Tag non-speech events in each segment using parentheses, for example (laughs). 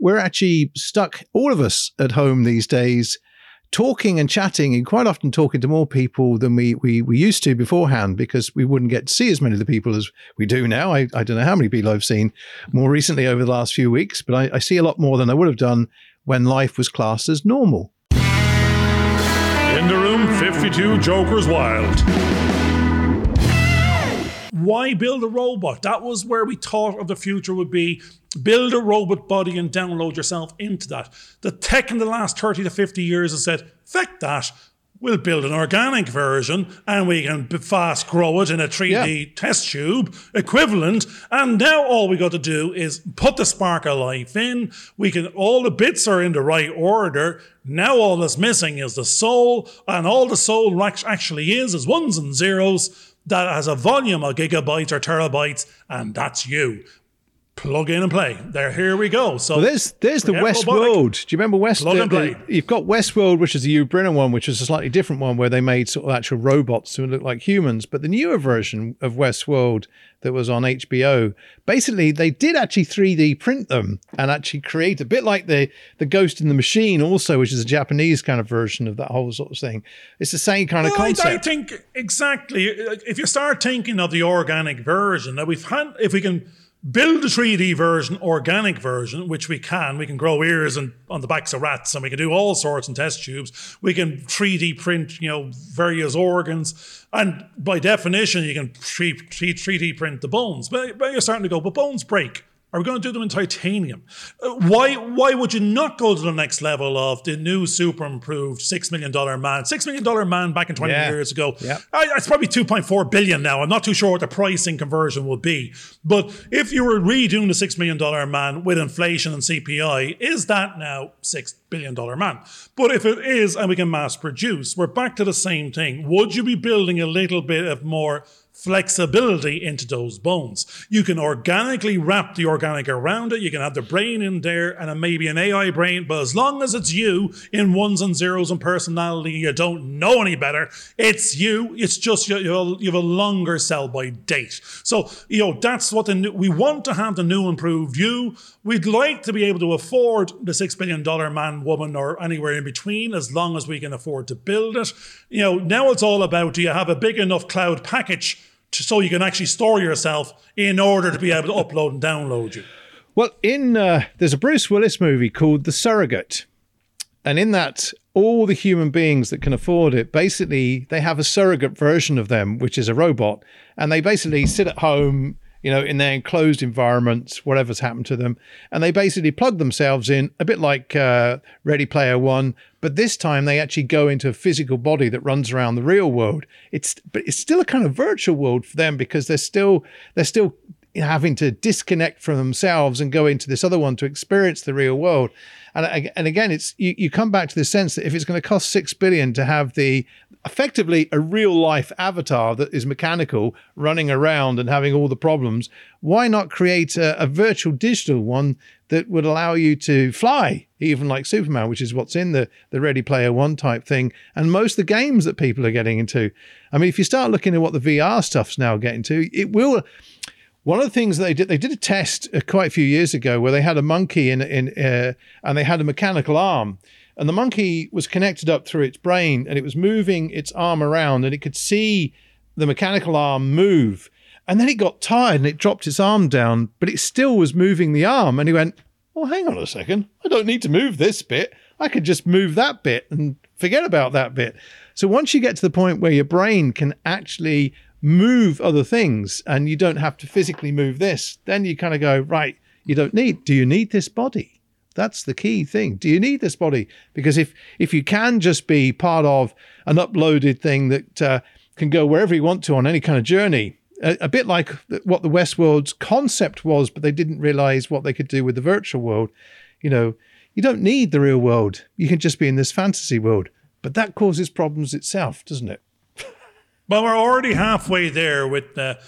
we're actually stuck, all of us at home these days, talking and chatting and quite often talking to more people than we, we, we used to beforehand because we wouldn't get to see as many of the people as we do now. I, I don't know how many people I've seen more recently over the last few weeks, but I, I see a lot more than I would have done when life was classed as normal. In the room, 52 Jokers Wild. Why build a robot? That was where we thought of the future would be. Build a robot body and download yourself into that. The tech in the last 30 to 50 years has said, feck that. We'll build an organic version and we can fast grow it in a 3D yeah. test tube equivalent. And now all we got to do is put the spark of life in. We can, all the bits are in the right order. Now all that's missing is the soul. And all the soul actually is, is ones and zeros that has a volume of gigabytes or terabytes, and that's you. Plug in and play. There, here we go. So well, there's there's the Westworld. Do you remember West? Plug and play. You've got West Westworld, which is the Yul Brynner one, which is a slightly different one where they made sort of actual robots who look like humans. But the newer version of West Westworld that was on HBO, basically they did actually 3D print them and actually create a bit like the the Ghost in the Machine, also, which is a Japanese kind of version of that whole sort of thing. It's the same kind of concept. I, I think exactly. Uh, if you start thinking of the organic version, that we've had, if we can build a 3D version, organic version, which we can. We can grow ears and on the backs of rats, and we can do all sorts in test tubes. We can 3D print, you know, various organs, and by definition, you can 3D print the bones. But, but you're starting to go, but bones break. Are we going to do them in titanium? Uh, why why would you not go to the next level of the new super improved six million dollar man? Six million dollar man back in twenty yeah. years ago. Yeah. it's probably two point four billion now. I'm not too sure what the pricing conversion will be. But if you were redoing the six million dollar man with inflation and CPI, is that now six billion dollar man? But if it is, and we can mass produce, we're back to the same thing. Would you be building a little bit of more flexibility into those bones. You can organically wrap the organic around it. You can have the brain in there and maybe an AI brain, but as long as it's you in ones and zeros and personality, you don't know any better. It's you. It's just you, you have a longer sell by date. So, you know, that's what the new, we want to have the new improved you. We'd like to be able to afford the $6 billion man, woman, or anywhere in between as long as we can afford to build it. You know, now it's all about do you have a big enough cloud package so you can actually store yourself in order to be able to upload and download you. Well, in uh, there's a Bruce Willis movie called The Surrogate, and in that, all the human beings that can afford it basically they have a surrogate version of them, which is a robot, and they basically sit at home you know, in their enclosed environments, whatever's happened to them. And they basically plug themselves in, a bit like uh, Ready Player One, but this time they actually go into a physical body that runs around the real world. It's but it's still a kind of virtual world for them because they're still they're still having to disconnect from themselves and go into this other one to experience the real world. And, and again, it's you, you come back to the sense that if it's going to cost six billion to have the effectively a real life avatar that is mechanical running around and having all the problems, why not create a, a virtual digital one that would allow you to fly, even like Superman, which is what's in the, the Ready Player One type thing, and most of the games that people are getting into. I mean, if you start looking at what the VR stuff's now getting to, it will one of the things they did, they did a test uh, quite a few years ago where they had a monkey in, in uh, and they had a mechanical arm, and the monkey was connected up through its brain, and it was moving its arm around, and it could see the mechanical arm move. And then it got tired and it dropped its arm down, but it still was moving the arm. And he went, "Well, hang on a second, I don't need to move this bit. I could just move that bit and forget about that bit." So once you get to the point where your brain can actually move other things and you don't have to physically move this, then you kind of go, right, you don't need, do you need this body? That's the key thing. Do you need this body? Because if if you can just be part of an uploaded thing that uh, can go wherever you want to on any kind of journey, a, a, bit like what the Westworld's concept was, but they didn't realize what they could do with the virtual world. You know, you don't need the real world. You can just be in this fantasy world. But that causes problems itself, doesn't it? well, we're already halfway there with the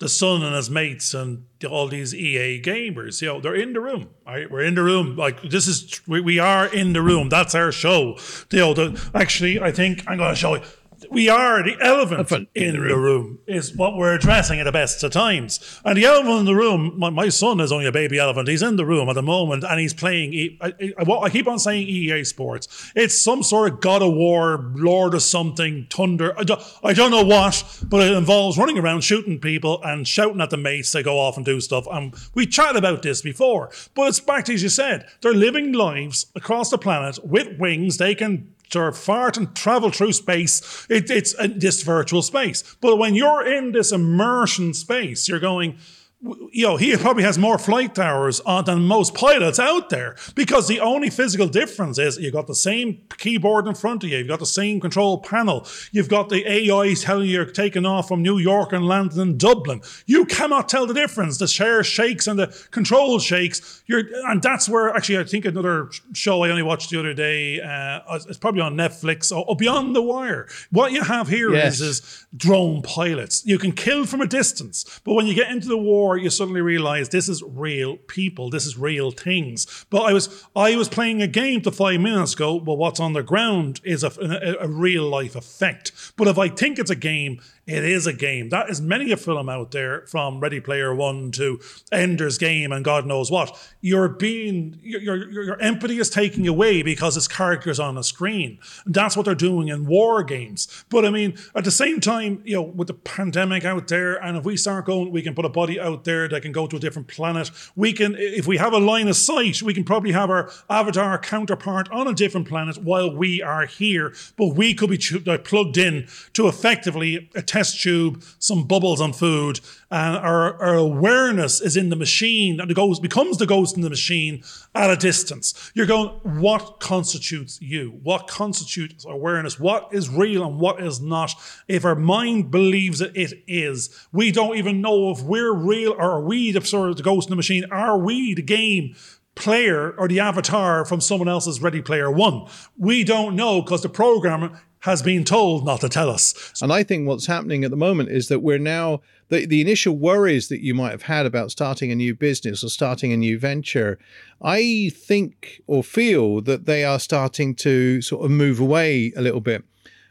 the son and his mates and all these EA gamers. You know, they're in the room. Right? We're in the room. Like this is we, we are in the room. That's our show. You know, the, actually, I think I'm going to show you. We are the elephant, Elephant in, the, room. is what we're addressing at the best of times. And the elephant in the room, my, my son is only a baby elephant. He's in the room at the moment and he's playing. E- I, I, I keep on saying EA Sports. It's some sort of God of War, Lord of something, Thunder. I don't, I don't know what, but it involves running around shooting people and shouting at the mates to go off and do stuff. And we chatted about this before, but it's back to as you said. They're living lives across the planet with wings. They can of fart and travel through space. It, it's uh, this virtual space. But when you're in this immersion space, you're going, you know, he probably has more flight hours on than most pilots out there because the only physical difference is you've got the same keyboard in front of you, you've got the same control panel, you've got the AI telling you you're taking off from New York and landing in Dublin. You cannot tell the difference. The chair shakes and the control shakes. You're, and that's where actually I think another show I only watched the other day. Uh, it's probably on Netflix or, or Beyond the Wire. What you have here is Yes. is drone pilots. You can kill from a distance, but when you get into the war, you suddenly realize this is real people, this is real things. But I was I was playing a game to five minutes ago. Well, what's on the ground is a, a, a real life effect. But if I think it's a game, it is a game. That is many a film out there, from Ready Player One to Ender's Game and God knows what. You're being your your, your empathy is taking away because it's characters on a screen. That's what they're doing in war games. But I mean, at the same time, you know, with the pandemic out there, and if we start going, we can put a body out there that can go to a different planet. We can, if we have a line of sight, we can probably have our avatar counterpart on a different planet while we are here. But we could be uh, plugged in to effectively a test tube, some bubbles on food, and our, our awareness is in the machine, and the ghost becomes the ghost in the machine at a distance. You're going, what constitutes you? What constitutes awareness? What is real and what is not? If our mind believes that it is, we don't even know if we're real or are we the sort of the ghost in the machine? Are we the game? Player or the avatar from someone else's Ready Player One. We don't know because the programmer has been told not to tell us. And I think what's happening at the moment is that we're now the, the initial worries that you might have had about starting a new business or starting a new venture. I think or feel that they are starting to sort of move away a little bit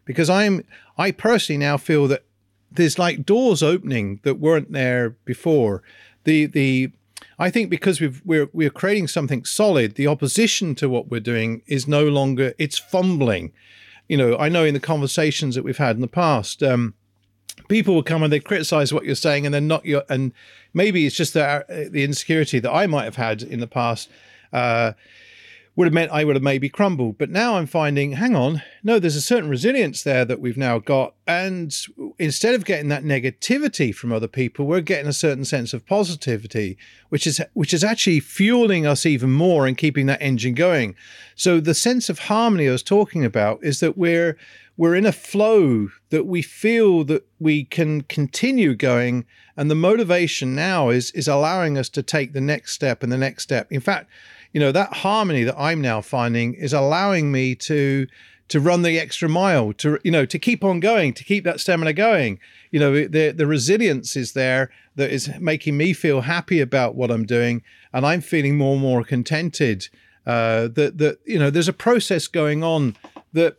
because I'm I personally now feel that there's like doors opening that weren't there before. The the I think because we've, we're we're creating something solid, the opposition to what we're doing is no longer it's fumbling. You know, I know in the conversations that we've had in the past, um, people will come and they criticize what you're saying, and then not your and maybe it's just the the insecurity that I might have had in the past. Uh, would have meant I would have maybe crumbled. But now I'm finding, hang on, no, there's a certain resilience there that we've now got. And instead of getting that negativity from other people, we're getting a certain sense of positivity, which is which is actually fueling us even more and keeping that engine going. So the sense of harmony I was talking about is that we're we're in a flow that we feel that we can continue going and the motivation now is is allowing us to take the next step and the next step in fact you know that harmony that i'm now finding is allowing me to to run the extra mile to you know to keep on going to keep that stamina going. You know the the resilience is there that is making me feel happy about what i'm doing and i'm feeling more and more contented uh that that you know there's a process going on that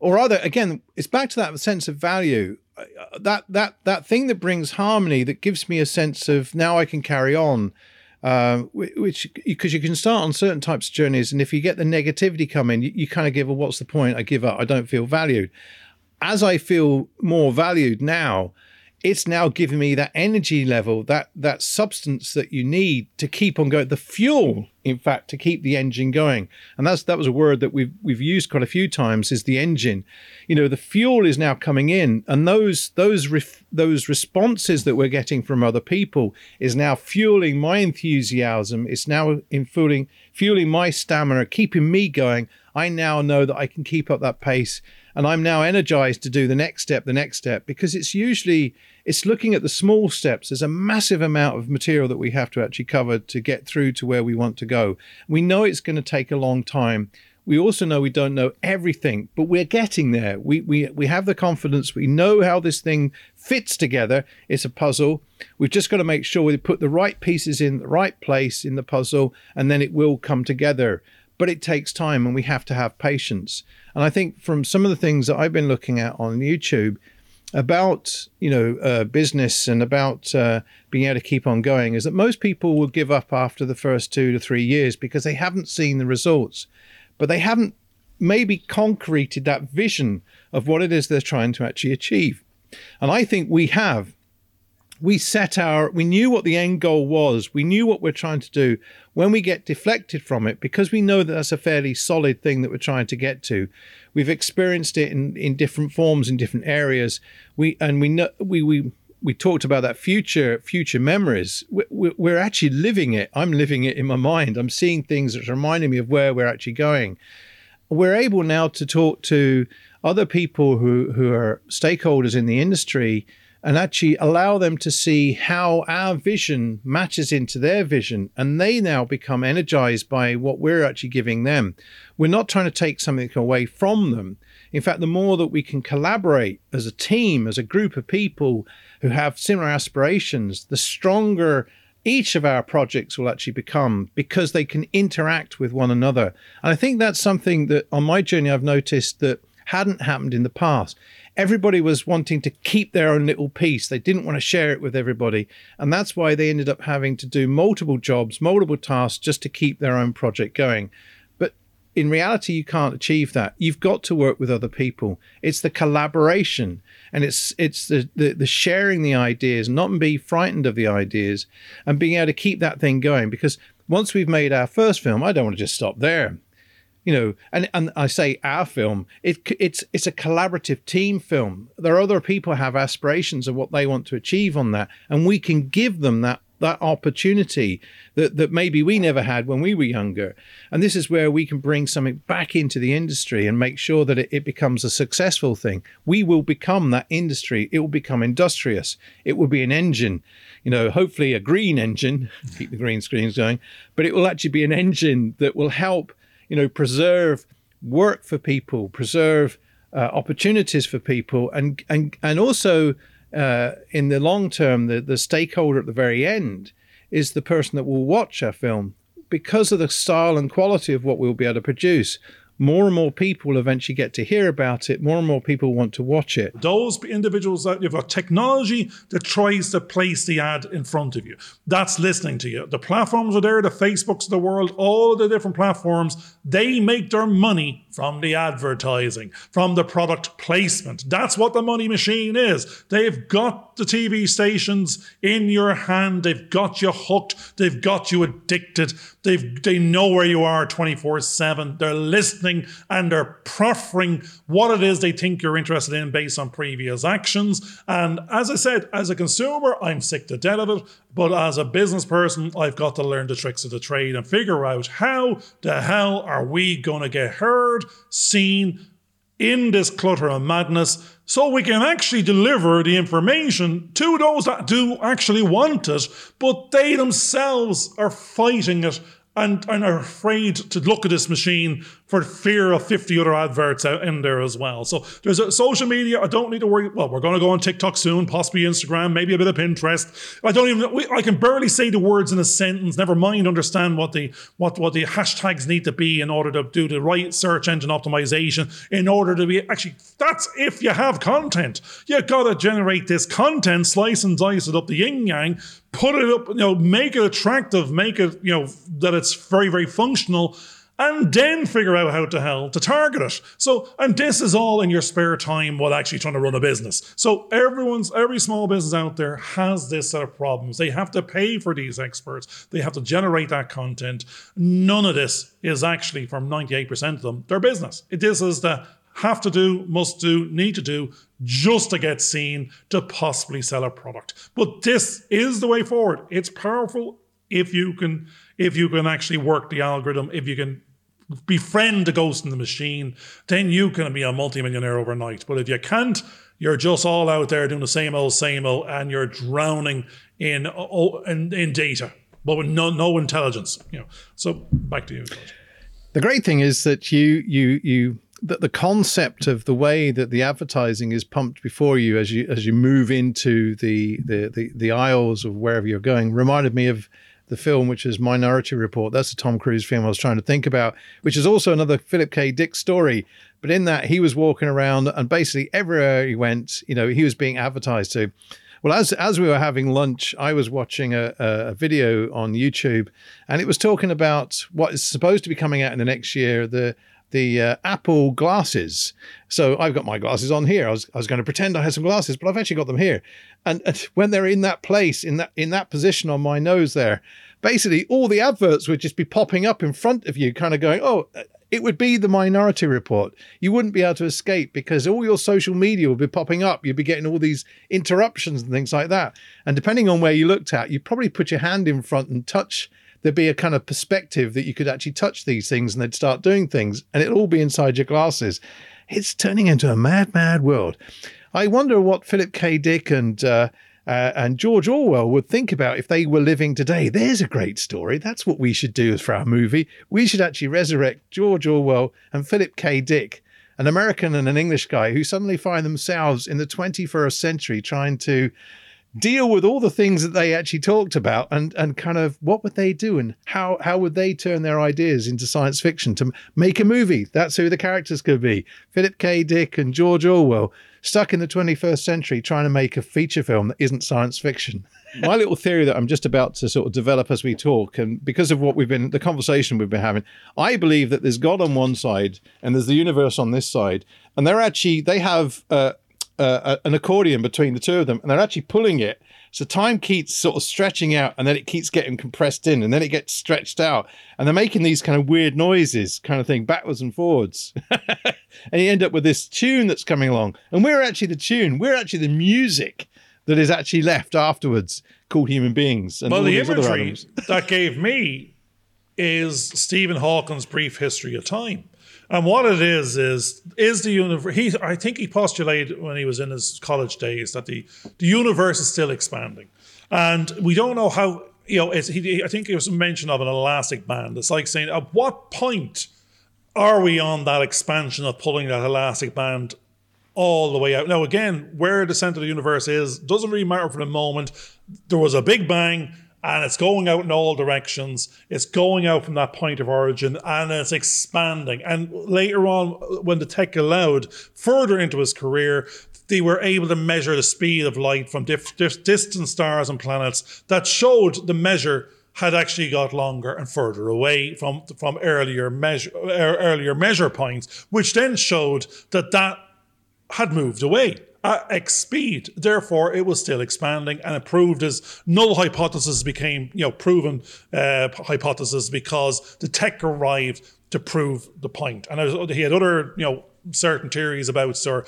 or rather again it's back to that sense of value. Uh, that that that thing that brings harmony that gives me a sense of now i can carry on uh, which because you can start on certain types of journeys and if you get the negativity coming, you, you kind of give well, what's the point? I give up. I don't feel valued. As i feel more valued now it's now giving me that energy level that that substance that you need to keep on going the fuel in fact to keep the engine going. And that's that was a word that we've we've used quite a few times is the engine. You know the fuel is now coming in and those those ref, those responses that we're getting from other people is now fueling my enthusiasm it's now in fueling fueling my stamina keeping me going. I now know that i can keep up that pace and i'm now energized to do the next step the next step because it's usually it's looking at the small steps. There's a massive amount of material that we have to actually cover to get through to where we want to go. We know it's going to take a long time. We also know we don't know everything but we're getting there. We we we have the confidence. We know how this thing fits together. It's a puzzle. We've just got to make sure we put the right pieces in the right place in the puzzle and then it will come together but it takes time and we have to have patience. And I think from some of the things that I've been looking at on YouTube about you know uh, business and about uh, being able to keep on going is that most people will give up after the first two to three years because they haven't seen the results, but they haven't maybe concreted that vision of what it is they're trying to actually achieve. And I think we have we set our we knew what the end goal was. We knew what we're trying to do. When we get deflected from it because we know that that's a fairly solid thing that we're trying to get to we've experienced it in in different forms in different areas. We and we know we we we talked about that future future memories. We're actually living it. I'm living it in my mind. I'm seeing things that are reminding me of where we're actually going. We're able now to talk to other people who who are stakeholders in the industry and actually allow them to see how our vision matches into their vision. And they now become energized by what we're actually giving them. We're not trying to take something away from them. In fact, the more that we can collaborate as a team, as a group of people who have similar aspirations, the stronger each of our projects will actually become because they can interact with one another. And I think that's something that on my journey I've noticed that hadn't happened in the past everybody was wanting to keep their own little piece. They didn't want to share it with everybody. And that's why they ended up having to do multiple jobs, multiple tasks just to keep their own project going. But in reality, you can't achieve that. You've got to work with other people. It's the collaboration and it's it's the, the, the sharing the ideas, not being frightened of the ideas and being able to keep that thing going. Because once we've made our first film, I don't want to just stop there you know and and i say our film it it's it's a collaborative team film there are other people have aspirations of what they want to achieve on that and we can give them that that opportunity that, that maybe we never had when we were younger. And this is where we can bring something back into the industry and make sure that it, it becomes a successful thing. We will become that industry. It will become industrious. It will be an engine, you know, hopefully a green engine, (laughs) keep the green screens going, but it will actually be an engine that will help you know, preserve work for people, preserve uh, opportunities for people, and and and also uh, in the long term, the the stakeholder at the very end is the person that will watch our film because of the style and quality of what we'll be able to produce more and more people eventually get to hear about it. More and more people want to watch it. Those individuals that you've got technology that tries to place the ad in front of you, that's listening to you. The platforms are there, the Facebooks of the world, all the different platforms, they make their money from the advertising, from the product placement. That's what the money machine is. They've got the TV stations in your hand, they've got you hooked, they've got you addicted, they've, they know where you are 24 7. They're listening and they're proffering what it is they think you're interested in based on previous actions. And as I said, as a consumer, I'm sick to death of it. But as a business person, I've got to learn the tricks of the trade and figure out how the hell are we going to get heard, seen in this clutter of madness so we can actually deliver the information to those that do actually want it, but they themselves are fighting it and, and are afraid to look at this machine for fear of 50 other adverts out in there as well. So there's a social media. I don't need to worry. Well, we're going to go on TikTok soon, possibly Instagram, maybe a bit of Pinterest. I don't even, I can barely say the words in a sentence, never mind understand what the, what, what the hashtags need to be in order to do the right search engine optimization in order to be actually, that's if you have content. You got to generate this content, slice and dice it up the yin yang, put it up, you know, make it attractive, make it, you know, that it's very, very functional and then figure out how to hell to target it. So, and this is all in your spare time while actually trying to run a business. So everyone's every small business out there has this set of problems. They have to pay for these experts. They have to generate that content. None of this is actually from 98% of them their business. This is the have to do, must do, need to do just to get seen to possibly sell a product. But this is the way forward. It's powerful if you can if you can actually work the algorithm, if you can befriend the ghost in the machine, then you can be a multimillionaire overnight. But if you can't, you're just all out there doing the same old, same old, and you're drowning in oh, in, in data, but with no no intelligence. You know. So back to you. George. The great thing is that you you you that the concept of the way that the advertising is pumped before you as you as you move into the the the, the aisles of wherever you're going reminded me of the film, which is Minority Report. That's a Tom Cruise film I was trying to think about, which is also another Philip K. Dick story. But in that, he was walking around and basically everywhere he went, you know, he was being advertised to. Well, as as we were having lunch, I was watching a, a video on YouTube, and it was talking about what is supposed to be coming out in the next year. The the uh, Apple glasses. So I've got my glasses on here. I was, I was going to pretend I had some glasses, but I've actually got them here. And, and when they're in that place, in that in that position on my nose, there, basically all the adverts would just be popping up in front of you, kind of going, "Oh, it would be the Minority Report." You wouldn't be able to escape because all your social media would be popping up. You'd be getting all these interruptions and things like that. And depending on where you looked at, you'd probably put your hand in front and touch there'd be a kind of perspective that you could actually touch these things and they'd start doing things and it'll all be inside your glasses. It's turning into a mad, mad world. I wonder what Philip K. Dick and uh, uh, and George Orwell would think about if they were living today. There's a great story. That's what we should do for our movie. We should actually resurrect George Orwell and Philip K. Dick, an American and an English guy who suddenly find themselves in the 21st century trying to deal with all the things that they actually talked about and and kind of what would they do and how how would they turn their ideas into science fiction to make a movie? That's who the characters could be. Philip k. Dick and george orwell stuck in the 21st century trying to make a feature film that isn't science fiction. (laughs) My little theory that i'm just about to sort of develop as we talk and because of what we've been the conversation we've been having i believe that there's god on one side and there's the universe on this side. And they're actually they have uh, uh, an accordion between the two of them, and they're actually pulling it. So time keeps sort of stretching out, and then it keeps getting compressed in, and then it gets stretched out, and they're making these kind of weird noises, kind of thing, backwards and forwards. (laughs) and you end up with this tune that's coming along, and we're actually the tune. We're actually the music that is actually left afterwards, called human beings. And well, the imagery that gave me is Stephen Hawking's brief history of time. And what it is is is the universe. He, I think he postulated when he was in his college days that the the universe is still expanding, and we don't know how. You know, he, I think it was a mention of an elastic band. It's like saying, at what point are we on that expansion of pulling that elastic band all the way out. Now, again, where the center of the universe is doesn't really matter for the moment. There was a big bang, and it's going out in all directions. It's going out from that point of origin and it's expanding. And later on, when the tech allowed further into his career, they were able to measure the speed of light from diff- diff- distant stars and planets that showed the measure had actually got longer and further away from from earlier measure earlier measure points, which then showed that that had moved away at speed. Therefore, it was still expanding, and it proved as null hypothesis became, you know, proven uh, hypothesis because the tech arrived to prove the point. And he had other, you know, certain theories about or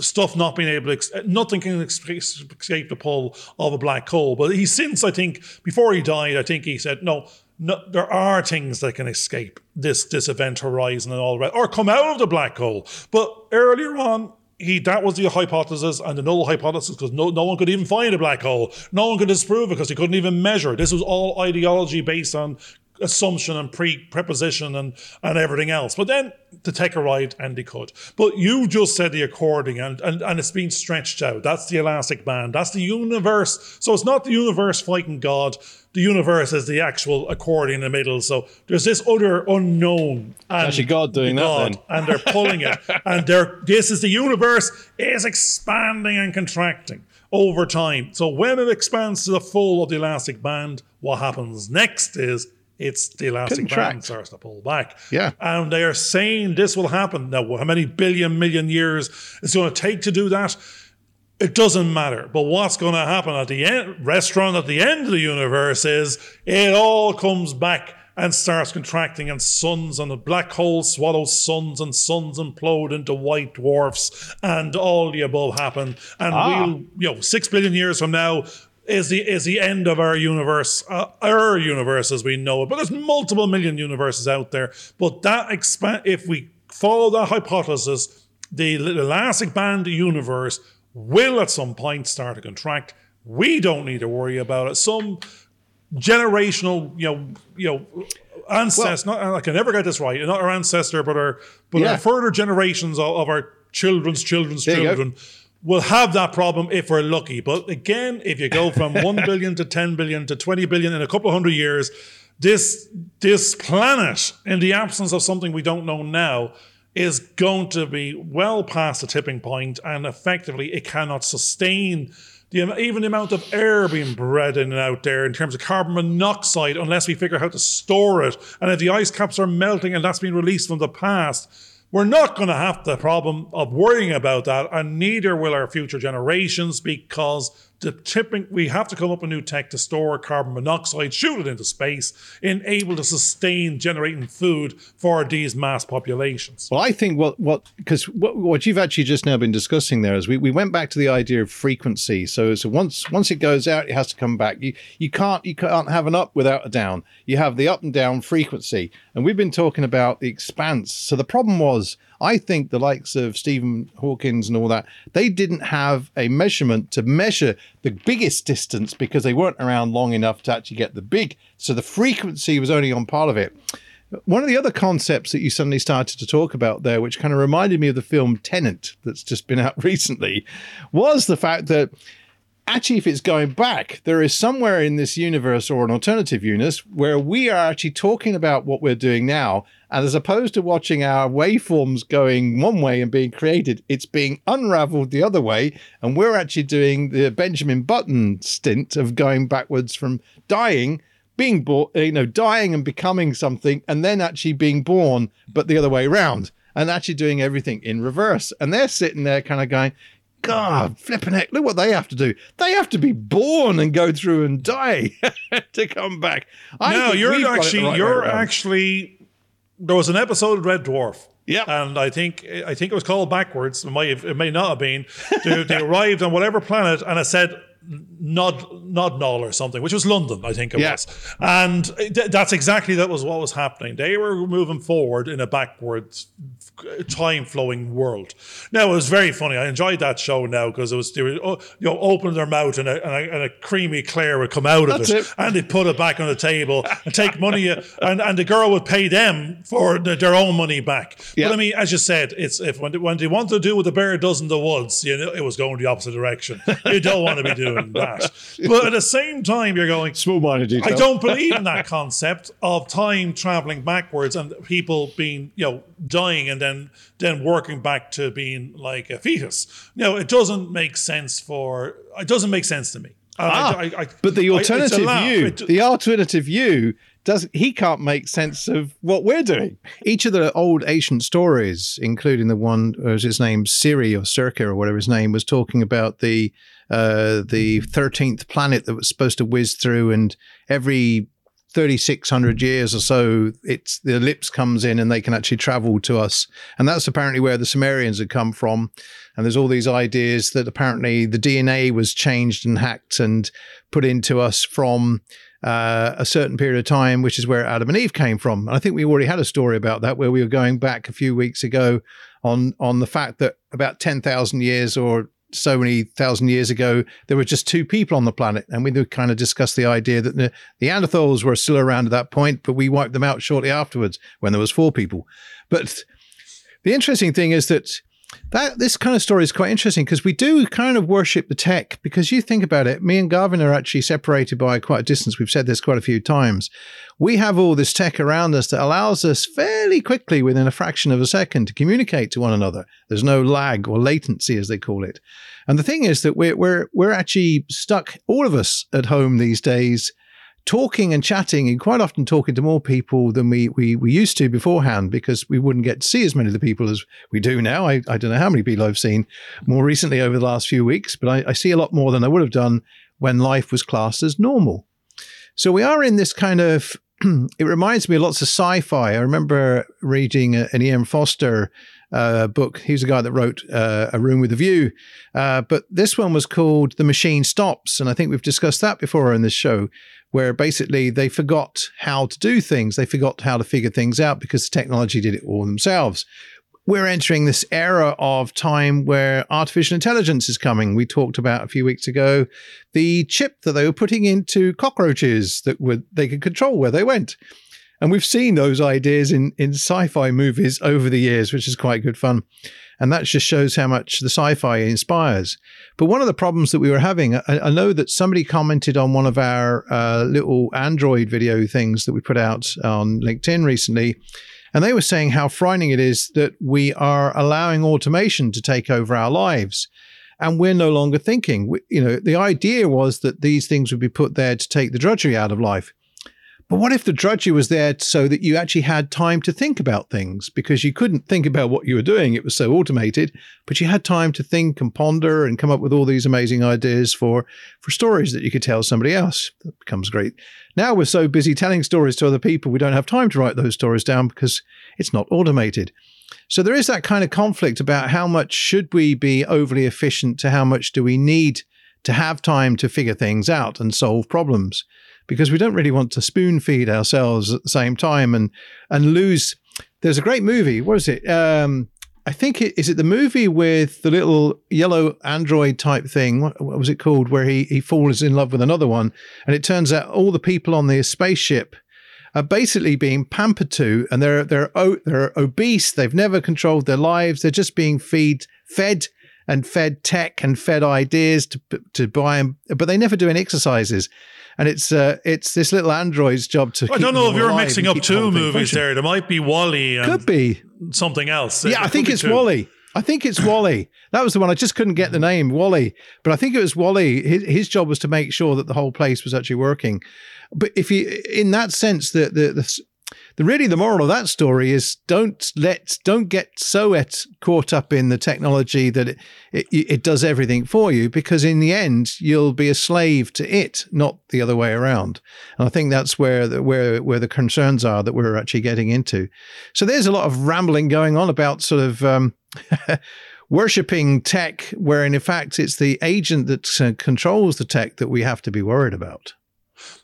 stuff not being able to, nothing can escape the pull of a black hole. But he since, I think, before he died, I think he said, no, no, there are things that can escape this this event horizon and all that, or come out of the black hole. But earlier on, he that was the hypothesis and the null hypothesis because no, no one could even find a black hole. No one could disprove it because he couldn't even measure. This was all ideology based on assumption and pre preposition and and everything else. But then the tech arrived and they could. But you just said the according and, and and it's been stretched out. That's the elastic band. That's the universe. So it's not the universe fighting God the universe is the actual accordion in the middle. So there's this other unknown. And actually, God doing God, that then. and they're pulling it, (laughs) and they're this is the universe is expanding and contracting over time. So when it expands to the full of the elastic band, what happens next is it's the elastic band starts to pull back. Yeah. And they are saying this will happen. Now, how many billion million years it's going to take to do that? It doesn't matter. But what's going to happen at the end, restaurant at the end of the universe is it all comes back and starts contracting, and suns and the black hole swallows suns, and suns implode into white dwarfs, and all the above happen. And ah. we'll, you know, six billion years from now, is the is the end of our universe, uh, our universe as we know it. But there's multiple million universes out there. But that expand if we follow that hypothesis, the elastic band universe will at some point start to contract. We don't need to worry about it. Some generational, you know, you know, ancestor. Well, not I can never get this right. Not our ancestor, but our but yeah. our further generations of, of, our children's children's there children We'll have that problem if we're lucky. But again, if you go from 1 (laughs) billion to 10 billion to 20 billion in a couple of hundred years, this, this planet, in the absence of something we don't know now, is going to be well past the tipping point and effectively it cannot sustain the, even the amount of air being bred in and out there in terms of carbon monoxide unless we figure out how to store it. And if the ice caps are melting and that's being released from the past, we're not going to have the problem of worrying about that, and neither will our future generations because the tipping we have to come up with new tech to store carbon monoxide, shoot it into space, and able to sustain generating food for these mass populations. Well, I think what what because what, what you've actually just now been discussing there is we, we went back to the idea of frequency. So so once once it goes out, it has to come back. You you can't you can't have an up without a down. You have the up and down frequency, and we've been talking about the expanse. So the problem was I think the likes of Stephen Hawkins and all that, they didn't have a measurement to measure the biggest distance because they weren't around long enough to actually get the big. So the frequency was only on part of it. One of the other concepts that you suddenly started to talk about there, which kind of reminded me of the film Tenet that's just been (laughs) out recently, was the fact that actually, if it's going back, there is somewhere in this universe or an alternative universe where we are actually talking about what we're doing now and as opposed to watching our waveforms going one way and being created, it's being unraveled the other way. And we're actually doing the Benjamin Button stint of going backwards from dying, being born, you know, dying and becoming something, and then actually being born, but the other way around, and actually doing everything in reverse. And they're sitting there kind of going, God, flipping heck, look what they have to do. They have to be born and go through and die (laughs) to come back. I no, you're actually right you're actually there was an episode of Red Dwarf. Yeah, and I think I think it was called backwards. It might have, it may not have been. They, they (laughs) arrived on whatever planet, and it said Nodnol or something, which was London, I think it yeah. was, and th- that's exactly that was what was happening. They were moving forward in a backwards uh, time flowing world. Now it was very funny. I enjoyed that show now because it was they were oh, you know open their mouth and a, and a, and a creamy clear would come out of it, it, and they put it back on the table and take money uh, (laughs) and, and the girl would pay them for the, their own money back. Yeah. But I mean, as you said, it's if when they, when they want to do what the bear does in the woods, you know, it was going the opposite direction. You don't want to be doing doing that. But at the same time, you're going, small minded detail. I don't believe in that concept of time traveling backwards and people being, you know, dying and then then working back to being like a fetus. You know, it doesn't make sense for, it doesn't make sense to me. Ah, I, I, but the alternative view, it, the alternative view does he can't make sense of what we're doing. Each of the old ancient stories, including the one, was his name Siri or Circa or whatever his name was, talking about the uh, the thirteenth planet that was supposed to whiz through, and every 3600 years or so it's the ellipse comes in and they can actually travel to us and that's apparently where the sumerians had come from and there's all these ideas that apparently the dna was changed and hacked and put into us from uh, a certain period of time, which is where Adam and Eve came from. And I think we already had a story about that where we were going back a few weeks ago on on the fact that about ten thousand years or so many thousand years ago, there were just two people on the planet, and we kind of discussed the idea that the Neanderthals were still around at that point, but we wiped them out shortly afterwards when there was four people. But the interesting thing is that that this kind of story is quite interesting because we do kind of worship the tech. Because you think about it me and Garvin are actually separated by quite a distance. We've said this quite a few times. We have all this tech around us that allows us fairly quickly within a fraction of a second to communicate to one another. There's no lag or latency as they call it. And the thing is that we're we're we're actually stuck all of us at home these days talking and chatting and quite often talking to more people than we, we, we used to beforehand because we wouldn't get to see as many of the people as we do now. I, I don't know how many people I've seen more recently over the last few weeks, but I, I see a lot more than I would have done when life was classed as normal. So we are in this kind of (clears throat) it reminds me of lots of sci-fi. I remember reading an E.M. Forster uh, book. He's the guy that wrote uh, A Room with a View. Uh, but this one was called The Machine Stops. And I think we've discussed that before in this show, where basically they forgot how to do things. They forgot how to figure things out because the technology did it all themselves. We're entering this era of time where artificial intelligence is coming. We talked about a few weeks ago the chip that they were putting into cockroaches that would they could control where they went. And we've seen those ideas in, in sci fi movies over the years, which is quite good fun. And that just shows how much the sci fi inspires. But one of the problems that we were having, I, I know that somebody commented on one of our uh, little Android video things that we put out on LinkedIn recently. And they were saying how frightening it is that we are allowing automation to take over our lives and we're no longer thinking. We, you know, the idea was that these things would be put there to take the drudgery out of life. But what if the drudgery was there so that you actually had time to think about things because you couldn't think about what you were doing? It was so automated, but you had time to think and ponder and come up with all these amazing ideas for, for stories that you could tell somebody else. That becomes great. Now we're so busy telling stories to other people, we don't have time to write those stories down because it's not automated. So there is that kind of conflict about how much should we be overly efficient to how much do we need to have time to figure things out and solve problems because we don't really want to spoon feed ourselves at the same time and and lose. There's a great movie. What is it? Um, I think it is it the movie with the little yellow android type thing. What, what, was it called? Where he he falls in love with another one, and it turns out all the people on the spaceship are basically being pampered to, and they're they're they're obese. They've never controlled their lives. They're just being feed fed and fed tech and fed ideas to to buy them, but they never do any exercises and it's uh, it's this little android's job to. I don't know if you're mixing up two movies there. There might be WALL-E. Could be something else. Yeah, it I think it's WALL-E. I think it's WALL-E. That was the one. I just couldn't get the name WALL-E, but I think it was WALL-E. His, his job was to make sure that the whole place was actually working. But if you, in that sense, the the, the the really the moral of that story is don't let don't get so et, caught up in the technology that it, it, it does everything for you because in the end you'll be a slave to it not the other way around. And i think that's where the, where where the concerns are that we're actually getting into. So there's a lot of rambling going on about sort of um, (laughs) worshipping tech where in fact it's the agent that uh, controls the tech that we have to be worried about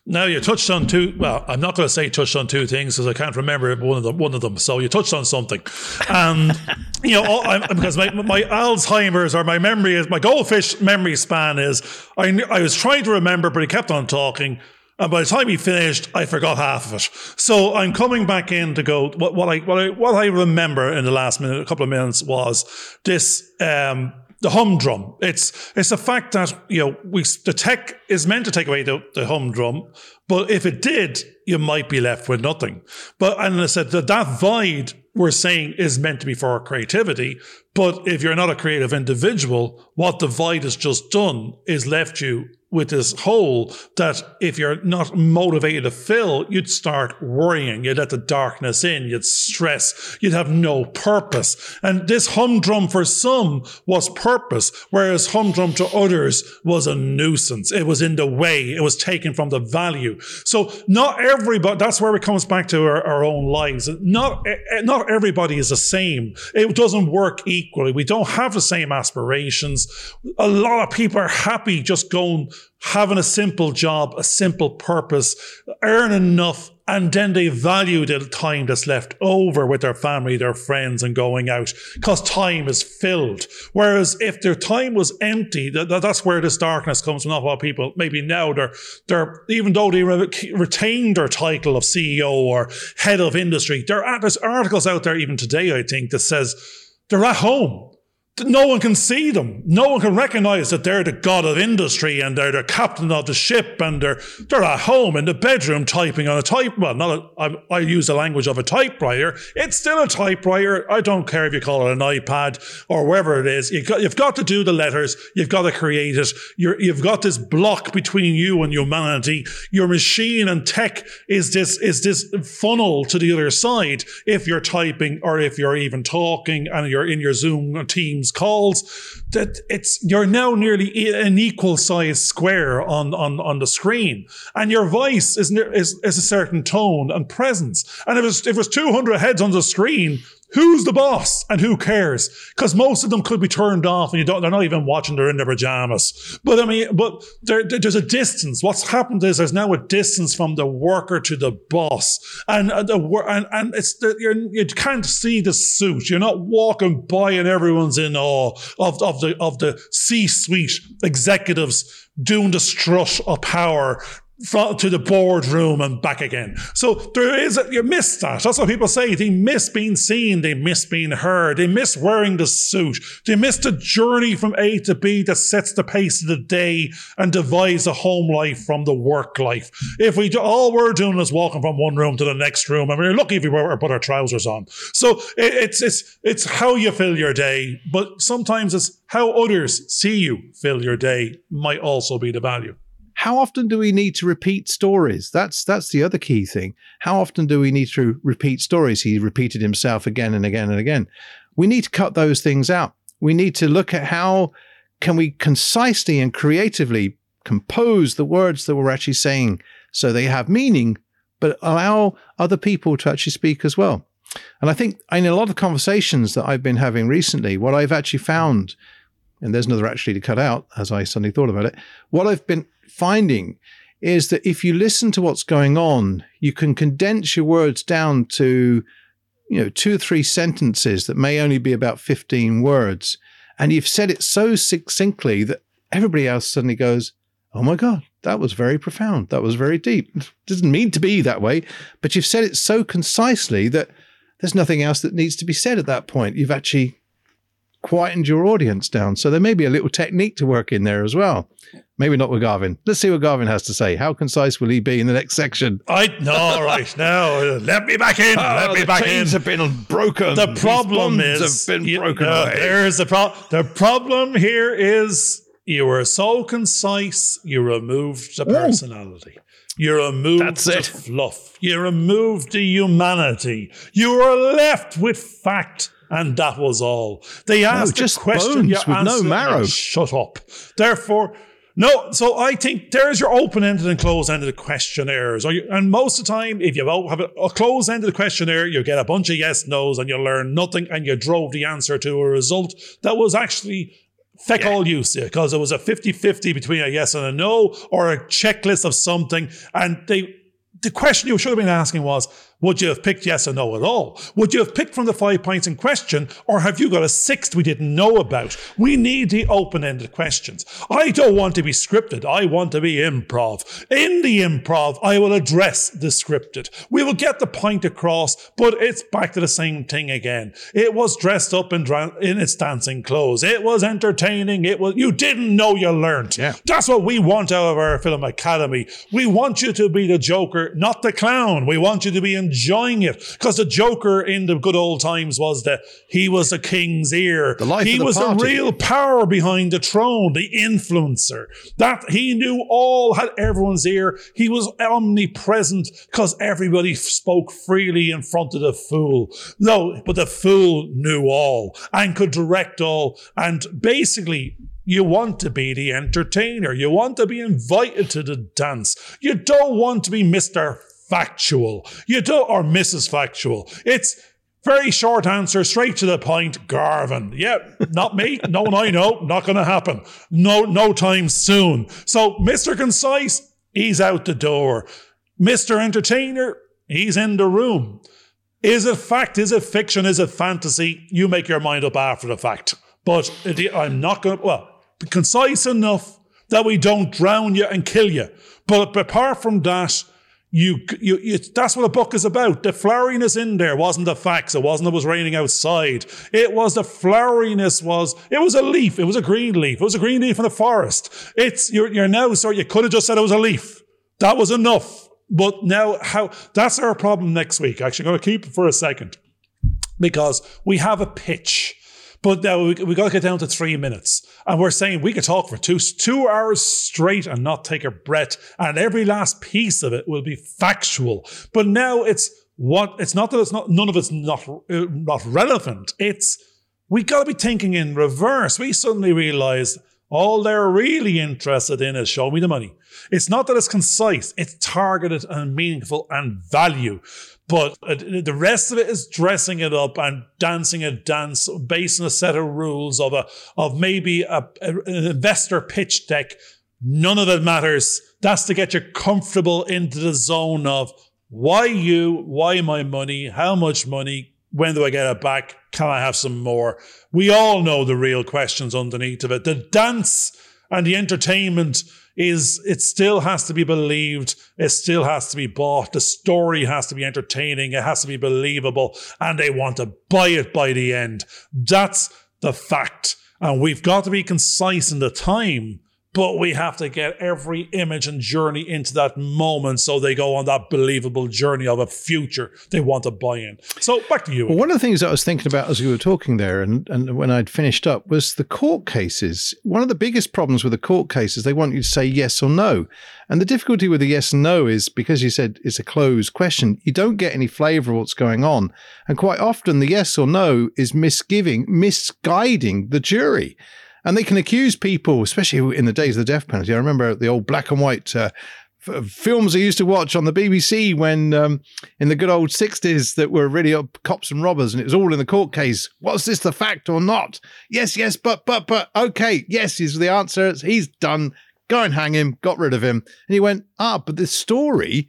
now you touched on two. Well, I'm not going to say touched on two things because I can't remember one of them. One of them. So you touched on something, and you know all, I, because my my Alzheimer's or my memory is my goldfish memory span is. I I was trying to remember, but he kept on talking. And by the time he finished, I forgot half of it. So I'm coming back in to go. What, what I what I what I remember in the last minute, a couple of minutes, was this um, the humdrum. It's it's the fact that you know we the tech is meant to take away the, the humdrum, but if it did, you might be left with nothing. But and I said that that void we're saying is meant to be for our creativity. But if you're not a creative individual, what the void has just done is left you with this hole that if you're not motivated to fill, you'd start worrying. You'd let the darkness in. You'd stress. You'd have no purpose. And this humdrum for some was purpose, whereas humdrum to others was a nuisance. It was in the way. It was taken from the value. So not everybody, that's where it comes back to our, our own lives. Not, eh, eh, not everybody is the same. It doesn't work equally. We don't have the same aspirations. A lot of people are happy just going having a simple job, a simple purpose, earn enough, and then they value the time that's left over with their family, their friends, and going out because time is filled. Whereas if their time was empty, that's where this darkness comes from. Not a lot of people, maybe now they're, they're even though they retain their title of CEO or head of industry, there are, there's articles out there even today, I think, that says they're at home no one can see them. No one can recognize that they're the god of industry and they're the captain of the ship and they're they're at home in the bedroom typing on a type. Well, not a, I, I use the language of a typewriter. It's still a typewriter. I don't care if you call it an iPad or wherever it is. You've got, you've got to do the letters. You've got to create it. You're, you've got this block between you and humanity. Your machine and tech is this is this funnel to the other side. If you're typing or if you're even talking and you're in your Zoom Teams calls that it's you're now nearly an equal size square on on on the screen. And your voice is is, is a certain tone and presence. And if it was if it was 200 heads on the screen who's the boss and who cares? Because most of them could be turned off and you don't, they're not even watching, they're in their pajamas. But I mean, but there, there's a distance. What's happened is there's now a distance from the worker to the boss. And uh, the, and, and it's, the, you're, you can't see the suit. You're not walking by and everyone's in awe of, of the, of the C-suite executives doing the strut of power to the boardroom and back again. So there is, a, you miss that. That's what people say. They miss being seen. They miss being heard. They miss wearing the suit. They miss the journey from A to B that sets the pace of the day and divides the home life from the work life. If we do, all we're doing is walking from one room to the next room, and we're lucky if we put our trousers on. So it, it's it's it's how you fill your day, but sometimes it's how others see you fill your day might also be the value how often do we need to repeat stories? That's that's the other key thing. How often do we need to repeat stories? He repeated himself again and again and again. We need to cut those things out. We need to look at how can we concisely and creatively compose the words that we're actually saying so they have meaning, but allow other people to actually speak as well. And I think in a lot of conversations that I've been having recently, what I've actually found, and there's another actually to cut out as I suddenly thought about it, what I've been finding is that if you listen to what's going on, you can condense your words down to, you know, two or three sentences that may only be about 15 words. And you've said it so succinctly that everybody else suddenly goes, Oh my God, that was very profound. That was very deep. It (laughs) doesn't mean to be that way, but you've said it so concisely that there's nothing else that needs to be said at that point. You've actually quietened your audience down. So there may be a little technique to work in there as well. Maybe not with Garvin. Let's see what Garvin has to say. How concise will he be in the next section? I no right now. Let me back in. Ah, let Oh, me the back in. have been broken. The problem is have been you- broken no. There's the problem. The problem here is you were so concise. You removed the personality. You removed That's the it. fluff. You removed the humanity. You were left with fact. And that was all. They asked just a question. bones with no marrow. Shut up. Therefore, no. So I think there's your open-ended and closed-ended questionnaires. You, and most of the time, if you have a, a closed-ended questionnaire, you get a bunch of yes nos and you learn nothing, and you drove the answer to a result that was actually feck all use because it was a 50-50 between a yes and a no or a checklist of something, and they. The question you should have been asking was, would you have picked yes or no at all? Would you have picked from the five points in question, or have you got a sixth we didn't know about? We need the open ended questions. I don't want to be scripted. I want to be improv. In the improv, I will address the scripted. We will get the point across, but it's back to the same thing again. It was dressed up in, dra- in its dancing clothes. It was entertaining. It was, you didn't know you learned. Yeah. That's what we want out of our film academy. We want you to be the Joker, not the clown. We want you to be enjoying it because the Joker in the good old times was that he was the king's ear. The he the was party. the real power behind the throne, the influencer. That he knew all, had everyone's ear. He was omnipresent because everybody spoke freely in front of the fool. No, but the fool knew all and could direct all. And basically, you want to be the entertainer. You want to be invited to the dance. You don't want to be Mr. Factual. You don't, or Mrs. Factual. It's very short answer, straight to the point. Garvin. Yeah, not me. (laughs) no one I know. Not going to happen. No, no time soon. So, Mr. Concise, he's out the door. Mr. Entertainer, he's in the room. Is it fact? Is it fiction? Is it fantasy? You make your mind up after the fact. But I'm not going to, well, concise enough that we don't drown you and kill you. But apart from that, you, you, you, that's what a book is about. The floweriness in there wasn't the facts. It wasn't it was raining outside. It was the floweriness was, it was a leaf. It was a green leaf. It was a green leaf in the forest. It's, you're, you're now, sorry, you could have just said it was a leaf. That was enough. But now how, that's our problem next week. Actually, I'm going to keep it for a second because we have a pitch. But now we, we got to get down to three minutes. And we're saying we could talk for two, two hours straight and not take a breath. And every last piece of it will be factual. But now it's what, it's not that it's not, none of it's not, uh, not relevant. It's, we got to be thinking in reverse. We suddenly realize all they're really interested in is show me the money. It's not that it's concise, it's targeted and meaningful and value. But the rest of it is dressing it up and dancing a dance based on a set of rules of a of maybe a, an investor pitch deck. None of it matters. That's to get you comfortable into the zone of why you, why my money, how much money, when do I get it back? Can I have some more? We all know the real questions underneath of it. The dance and the entertainment is it still has to be believed. It still has to be bought. The story has to be entertaining. It has to be believable and they want to buy it by the end. That's the fact. And we've got to be concise in the time but we have to get every image and journey into that moment so they go on that believable journey of a future they want to buy in. So back to you. Well, one of the things I was thinking about as we were talking there and, and when I'd finished up was the court cases. One of the biggest problems with the court cases, they want you to say yes or no. And the difficulty with the yes and no is because you said it's a closed question, you don't get any flavor of what's going on. And quite often the yes or no is misgiving, misguiding the jury. And they can accuse people, especially in the days of the death penalty. I remember the old black and white uh, f- films I used to watch on the BBC when um, in the good old 60s that were really cops and robbers and it was all in the court case. Was this the fact or not? Yes, yes, but, but, but, okay. Yes is the answer. He's done. Go and hang him. Got rid of him. And he went, ah, but this story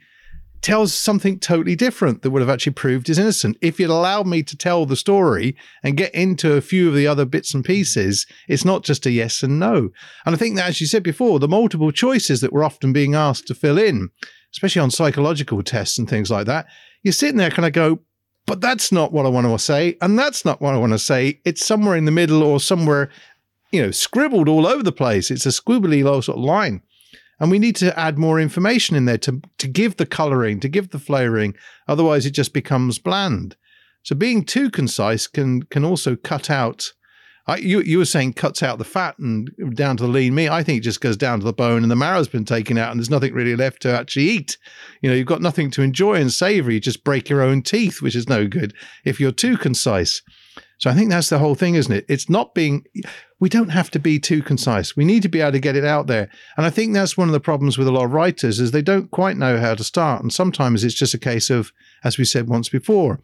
tells something totally different that would have actually proved his innocent. If you'd allowed me to tell the story and get into a few of the other bits and pieces, it's not just a yes and no. And I think that, as you said before, the multiple choices that we're often being asked to fill in, especially on psychological tests and things like that, you're sitting there kind of go, but that's not what I want to say. And that's not what I want to say. It's somewhere in the middle or somewhere, you know, scribbled all over the place. It's a squibbly little sort of line. And we need to add more information in there to, to give the coloring, to give the flavoring. Otherwise, it just becomes bland. So being too concise can can also cut out. I, you you were saying cuts out the fat and down to the lean meat. I think it just goes down to the bone and the marrow's been taken out and there's nothing really left to actually eat. You know, you've got nothing to enjoy and savor. You just break your own teeth, which is no good if you're too concise. So I think that's the whole thing, isn't it? It's not being, we don't have to be too concise. We need to be able to get it out there. And I think that's one of the problems with a lot of writers is they don't quite know how to start. And sometimes it's just a case of, as we said once before,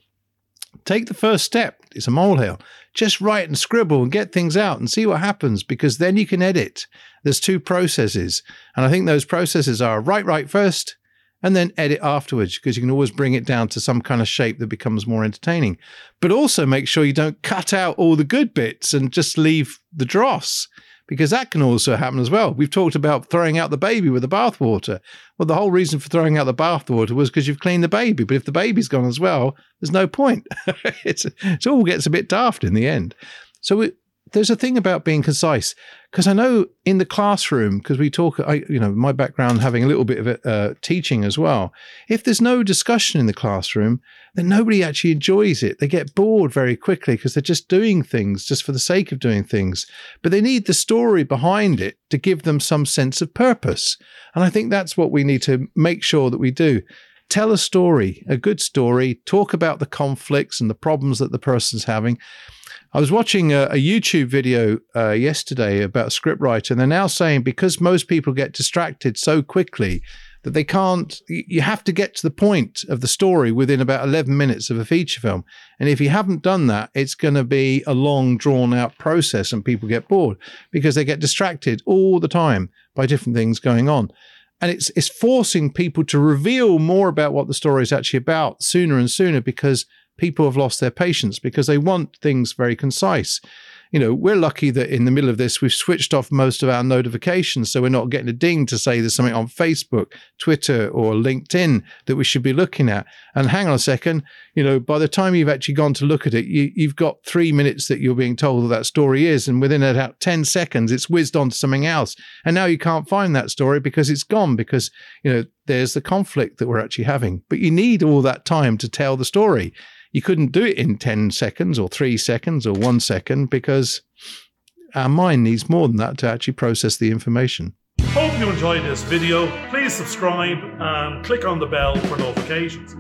take the first step. It's a molehill. Just write and scribble and get things out and see what happens because then you can edit. There's two processes. And I think those processes are write, write first, and then edit afterwards because you can always bring it down to some kind of shape that becomes more entertaining. But also make sure you don't cut out all the good bits and just leave the dross because that can also happen as well. We've talked about throwing out the baby with the bathwater. Well, the whole reason for throwing out the bathwater was because you've cleaned the baby. But if the baby's gone as well, there's no point. (laughs) it's, it all gets a bit daft in the end. So it, there's a thing about being concise because I know in the classroom, because we talk, I, you know, my background having a little bit of uh, teaching as well. If there's no discussion in the classroom, then nobody actually enjoys it. They get bored very quickly because they're just doing things just for the sake of doing things. But they need the story behind it to give them some sense of purpose. And I think that's what we need to make sure that we do. Tell a story, a good story, talk about the conflicts and the problems that the person's having. I was watching a, a YouTube video uh, yesterday about a scriptwriter, and they're now saying because most people get distracted so quickly that they can't, you have to get to the point of the story within about 11 minutes of a feature film. And if you haven't done that, it's going to be a long, drawn out process, and people get bored because they get distracted all the time by different things going on. And it's, it's forcing people to reveal more about what the story is actually about sooner and sooner because people have lost their patience because they want things very concise. You know, we're lucky that in the middle of this, we've switched off most of our notifications. So we're not getting a ding to say there's something on Facebook, Twitter, or LinkedIn that we should be looking at. And hang on a second, you know, by the time you've actually gone to look at it, you, have got three minutes that you're being told that that story is. And within about 10 seconds, it's whizzed on to something else. And now you can't find that story because it's gone because, you know, there's the conflict that we're actually having. But you need all that time to tell the story you couldn't do it in 10 seconds or three seconds or one second because our mind needs more than that to actually process the information. Hope you enjoyed this video. Please subscribe and click on the bell for notifications.